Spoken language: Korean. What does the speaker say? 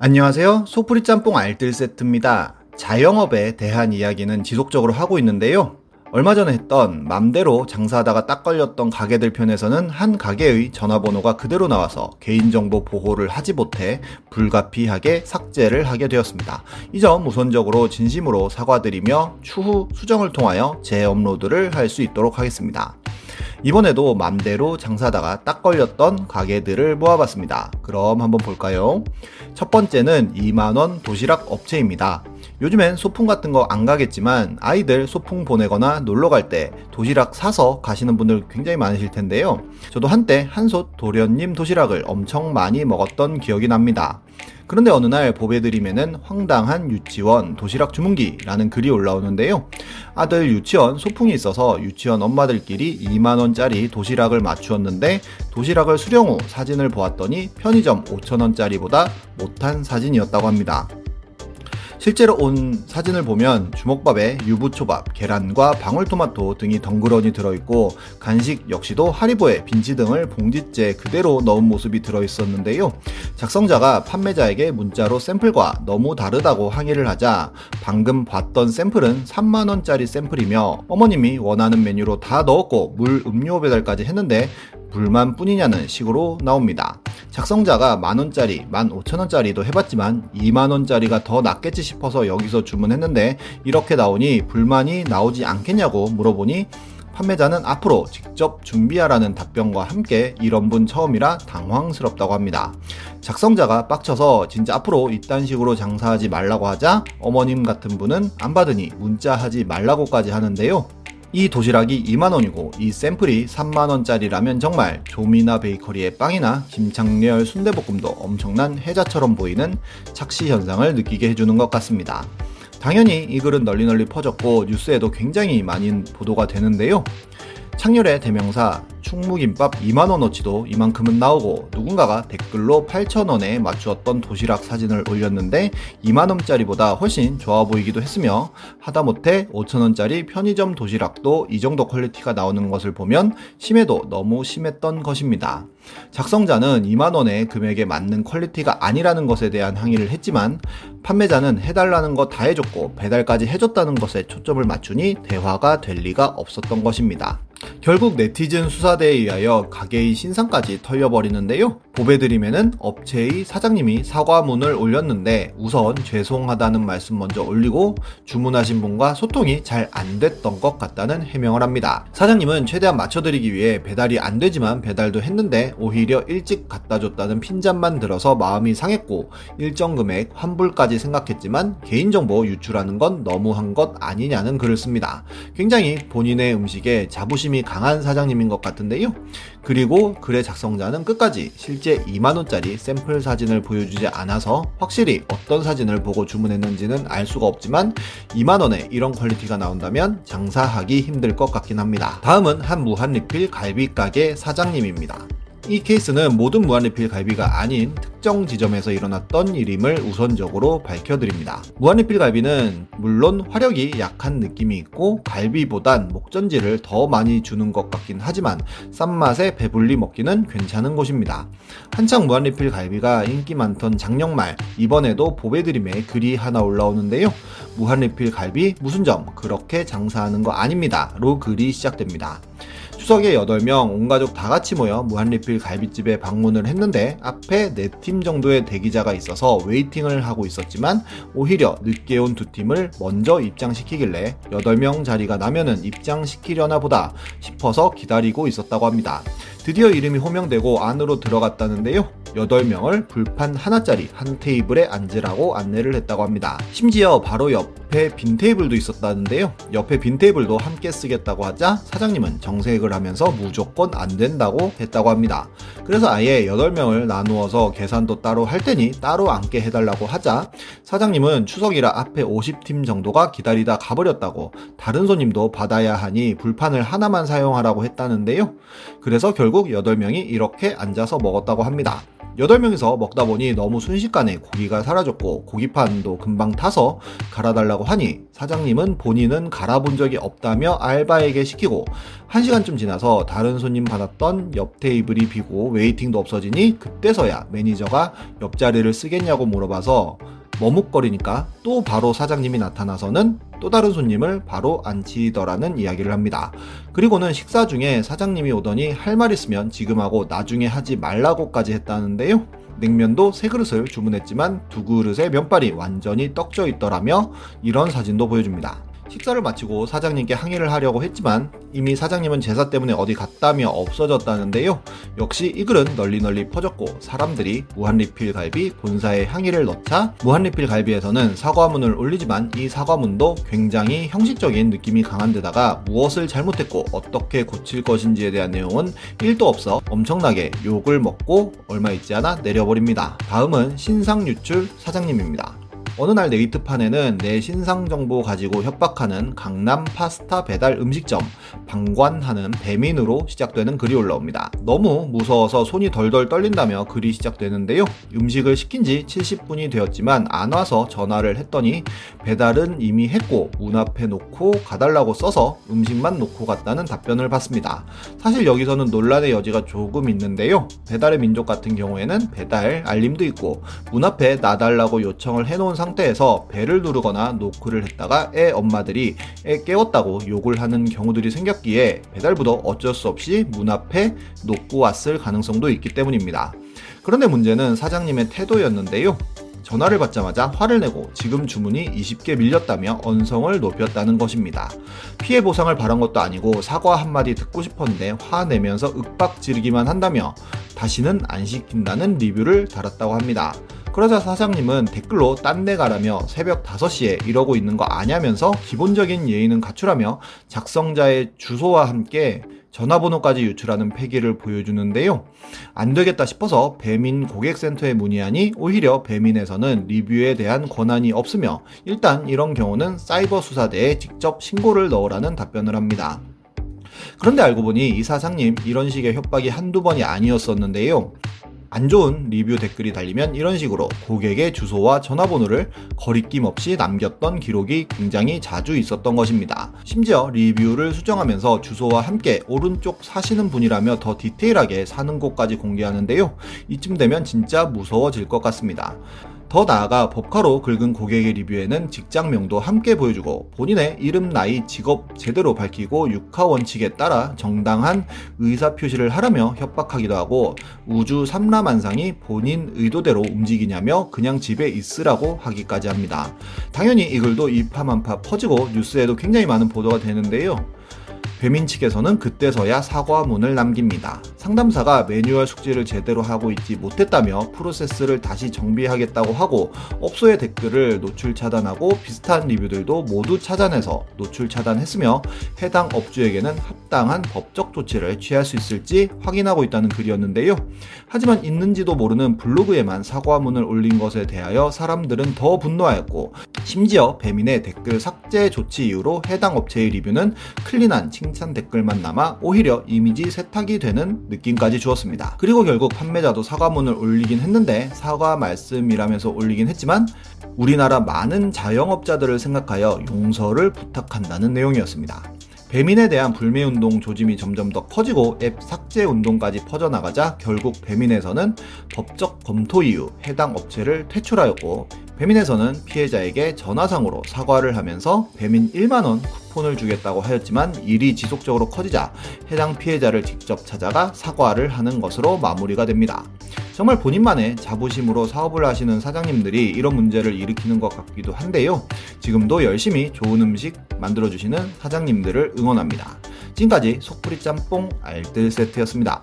안녕하세요. 소프리 짬뽕 알뜰 세트입니다. 자영업에 대한 이야기는 지속적으로 하고 있는데요. 얼마 전에 했던 맘대로 장사하다가 딱 걸렸던 가게들 편에서는 한 가게의 전화번호가 그대로 나와서 개인정보 보호를 하지 못해 불가피하게 삭제를 하게 되었습니다. 이 점 우선적으로 진심으로 사과드리며 추후 수정을 통하여 재업로드를 할 수 있도록 하겠습니다. 이번에도 맘대로 장사다가 딱 걸렸던 가게들을 모아봤습니다. 그럼 한번 볼까요? 첫 번째는 2만원 도시락 업체입니다. 요즘엔 소풍 같은 거 안 가겠지만 아이들 소풍 보내거나 놀러 갈 때 도시락 사서 가시는 분들 굉장히 많으실 텐데요. 저도 한때 한솥 도련님 도시락을 엄청 많이 먹었던 기억이 납니다. 그런데 어느 날 보배드림에는 황당한 유치원 도시락 주문기라는 글이 올라오는데요. 아들 유치원 소풍이 있어서 유치원 엄마들끼리 2만원짜리 도시락을 맞추었는데 도시락을 수령 후 사진을 보았더니 편의점 5천원짜리보다 못한 사진이었다고 합니다. 실제로 온 사진을 보면 주먹밥에 유부초밥, 계란과 방울토마토 등이 덩그러니 들어있고 간식 역시도 하리보에 빈치 등을 봉지째 그대로 넣은 모습이 들어있었는데요. 작성자가 판매자에게 문자로 샘플과 너무 다르다고 항의를 하자 방금 봤던 샘플은 3만원짜리 샘플이며 어머님이 원하는 메뉴로 다 넣었고 물 음료 배달까지 했는데 불만 뿐이냐는 식으로 나옵니다. 작성자가 만원짜리, 만오천원짜리도 해봤지만 2만원짜리가 더 낫겠지 싶어서 여기서 주문했는데 이렇게 나오니 불만이 나오지 않겠냐고 물어보니 판매자는 앞으로 직접 준비하라는 답변과 함께 이런 분 처음이라 당황스럽다고 합니다. 작성자가 빡쳐서 진짜 앞으로 이딴 식으로 장사하지 말라고 하자 어머님 같은 분은 안 받으니 문자하지 말라고까지 하는데요. 이 도시락이 2만원이고 이 샘플이 3만원짜리라면 정말 조미나 베이커리의 빵이나 김창렬 순대볶음도 엄청난 해자처럼 보이는 착시 현상을 느끼게 해주는 것 같습니다. 당연히 이 글은 널리 널리 퍼졌고 뉴스에도 굉장히 많이 보도가 되는데요. 창렬의 대명사 충무김밥 2만원어치도 이만큼은 나오고 누군가가 댓글로 8천원에 맞추었던 도시락 사진을 올렸는데 2만원짜리보다 훨씬 좋아 보이기도 했으며 하다못해 5천원짜리 편의점 도시락도 이 정도 quality가 나오는 것을 보면 심해도 너무 심했던 것입니다. 작성자는 2만원의 금액에 맞는 quality가 아니라는 것에 대한 항의를 했지만 판매자는 해달라는 거 다 해줬고 배달까지 해줬다는 것에 초점을 맞추니 대화가 될 리가 없었던 것입니다. 결국 네티즌 수사 대에 의하여 가게의 신상까지 털려버리는데요. 보배드림에는 업체의 사장님이 사과문을 올렸는데 우선 죄송하다는 말씀 먼저 올리고 주문하신 분과 소통이 잘 안 됐던 것 같다는 해명을 합니다. 사장님은 최대한 맞춰드리기 위해 배달이 안 되지만 배달도 했는데 오히려 일찍 갖다 줬다는 핀잔만 들어서 마음이 상했고 일정 금액 환불까지 생각했지만 개인정보 유출하는 건 너무한 것 아니냐는 글을 씁니다. 굉장히 본인의 음식에 자부심이 강한 사장님인 것 같 은데요. 그리고 글의 작성자는 끝까지 실제 2만원짜리 샘플 사진을 보여주지 않아서 확실히 어떤 사진을 보고 주문했는지는 알 수가 없지만 2만원에 이런 quality가 나온다면 장사하기 힘들 것 같긴 합니다. 다음은 한 무한 리필 갈비 가게 사장님입니다. 이 케이스는 모든 무한리필 갈비가 아닌 특정 지점에서 일어났던 일임을 우선적으로 밝혀드립니다. 무한리필 갈비는 물론 화력이 약한 느낌이 있고 갈비보단 목전지를 더 많이 주는 것 같긴 하지만 싼 맛에 배불리 먹기는 괜찮은 곳입니다. 한창 무한리필 갈비가 인기 많던 작년 말 이번에도 보배드림에 글이 하나 올라오는데요. 무한리필 갈비 무슨 점 그렇게 장사하는 거 아닙니다. 로 글이 시작됩니다. 추석에 8명 온 가족 다 같이 모여 무한리필 갈비집에 방문을 했는데 앞에 4팀 정도의 대기자가 있어서 waiting을 하고 있었지만 오히려 늦게 온 두 팀을 먼저 입장시키길래 8명 자리가 나면은 입장시키려나 보다 싶어서 기다리고 있었다고 합니다. 드디어 이름이 호명되고 안으로 들어갔다는데요. 8명을 불판 하나짜리 한 테이블에 앉으라고 안내를 했다고 합니다. 심지어 바로 옆에 빈 테이블도 있었다는데요. 옆에 빈 테이블도 함께 쓰겠다고 하자 사장님은 정색을 하면서 무조건 안 된다고 했다고 합니다. 그래서 아예 8명을 나누어서 계산도 따로 할 테니 따로 앉게 해달라고 하자 사장님은 추석이라 앞에 50팀 정도가 기다리다 가버렸다고 다른 손님도 받아야 하니 불판을 하나만 사용하라고 했다는데요. 그래서 결국 8명이 이렇게 앉아서 먹었다고 합니다. 8명이서 먹다 보니 너무 순식간에 고기가 사라졌고 고기판도 금방 타서 갈아달라고 하니 사장님은 본인은 갈아본 적이 없다며 알바에게 시키고 1시간쯤 지나서 다른 손님 받았던 옆 테이블이 비고 waiting도 없어지니 그때서야 매니저가 옆자리를 쓰겠냐고 물어봐서 머뭇거리니까 또 바로 사장님이 나타나서는 또 다른 손님을 바로 앉히더라는 이야기를 합니다. 그리고는 식사 중에 사장님이 오더니 할 말 있으면 지금 하고 나중에 하지 말라고까지 했다는데요. 냉면도 세 그릇을 주문했지만 두 그릇의 면발이 완전히 떡져 있더라며 이런 사진도 보여줍니다. 식사를 마치고 사장님께 항의를 하려고 했지만 이미 사장님은 제사 때문에 어디 갔다며 없어졌다는데요. 역시 이 글은 널리 널리 퍼졌고 사람들이 무한리필 갈비 본사에 항의를 넣자 무한리필 갈비에서는 사과문을 올리지만 이 사과문도 굉장히 형식적인 느낌이 강한 데다가 무엇을 잘못했고 어떻게 고칠 것인지에 대한 내용은 1도 없어 엄청나게 욕을 먹고 얼마 있지 않아 내려버립니다. 다음은 신상 유출 사장님입니다. 어느 날 네이트판에는 내 신상 정보 가지고 협박하는 강남 파스타 배달 음식점 방관하는 배민으로 시작되는 글이 올라옵니다. 너무 무서워서 손이 덜덜 떨린다며 글이 시작되는데요. 음식을 시킨 지 70분이 되었지만 안 와서 전화를 했더니 배달은 이미 했고 문 앞에 놓고 가달라고 써서 음식만 놓고 갔다는 답변을 받습니다. 사실 여기서는 논란의 여지가 조금 있는데요. 배달의 민족 같은 경우에는 배달 알림도 있고 문 앞에 놔달라고 요청을 해놓은 상태 상태에서 배를 누르거나 노크를 했다가 애 엄마들이 애 깨웠다고 욕을 하는 경우들이 생겼기에 배달부도 어쩔 수 없이 문 앞에 놓고 왔을 가능성도 있기 때문입니다. 그런데 문제는 사장님의 태도였는데요. 전화를 받자마자 화를 내고 지금 주문이 20개 밀렸다며 언성을 높였다는 것입니다. 피해 보상을 바란 것도 아니고 사과 한마디 듣고 싶었는데 화내면서 윽박 지르기만 한다며 다시는 안 시킨다는 리뷰를 달았다고 합니다. 그러자 사장님은 댓글로 딴 데 가라며 새벽 5시에 이러고 있는 거 아냐면서 기본적인 예의는 갖추라며 작성자의 주소와 함께 전화번호까지 유출하는 폐기를 보여주는데요. 안 되겠다 싶어서 배민 고객센터에 문의하니 오히려 배민에서는 리뷰에 대한 권한이 없으며 일단 이런 경우는 사이버 수사대에 직접 신고를 넣으라는 답변을 합니다. 그런데 알고 보니 이 사장님 이런 식의 협박이 한두 번이 아니었었는데요. 안 좋은 리뷰 댓글이 달리면 이런 식으로 고객의 주소와 전화번호를 거리낌 없이 남겼던 기록이 굉장히 자주 있었던 것입니다. 심지어 리뷰를 수정하면서 주소와 함께 오른쪽 사시는 분이라며 더 디테일하게 사는 곳까지 공개하는데요. 이쯤 되면 진짜 무서워질 것 같습니다. 더 나아가 법카로 긁은 고객의 리뷰에는 직장명도 함께 보여주고 본인의 이름, 나이, 직업 제대로 밝히고 육하 원칙에 따라 정당한 의사 표시를 하라며 협박하기도 하고 우주 삼라만상이 본인 의도대로 움직이냐며 그냥 집에 있으라고 하기까지 합니다. 당연히 이 글도 이파만파 퍼지고 뉴스에도 굉장히 많은 보도가 되는데요. 배민 측에서는 그때서야 사과문을 남깁니다. 상담사가 매뉴얼 숙지를 제대로 하고 있지 못했다며 프로세스를 다시 정비하겠다고 하고 업소의 댓글을 노출 차단하고 비슷한 리뷰들도 모두 찾아내서 노출 차단했으며 해당 업주에게는 합당한 법적 조치를 취할 수 있을지 확인하고 있다는 글이었는데요. 하지만 있는지도 모르는 블로그에만 사과문을 올린 것에 대하여 사람들은 더 분노하였고 심지어 배민의 댓글 삭제 조치 이후로 해당 업체의 리뷰는 clean한 칭 칭찬 댓글만 남아 오히려 이미지 세탁이 되는 느낌까지 주었습니다. 그리고 결국 판매자도 사과문을 올리긴 했는데 사과 말씀이라면서 올리긴 했지만 우리나라 많은 자영업자들을 생각하여 용서를 부탁한다는 내용이었습니다. 배민에 대한 불매 운동 조짐이 점점 더 커지고 앱 삭제 운동까지 퍼져나가자 결국 배민에서는 법적 검토 이후 해당 업체를 퇴출하였고 배민에서는 피해자에게 전화상으로 사과를 하면서 배민 1만원 쿠폰을 주겠다고 하였지만 일이 지속적으로 커지자 해당 피해자를 직접 찾아가 사과를 하는 것으로 마무리가 됩니다. 정말 본인만의 자부심으로 사업을 하시는 사장님들이 이런 문제를 일으키는 것 같기도 한데요. 지금도 열심히 좋은 음식 만들어주시는 사장님들을 응원합니다. 지금까지 속풀이 짬뽕 알뜰 세트였습니다.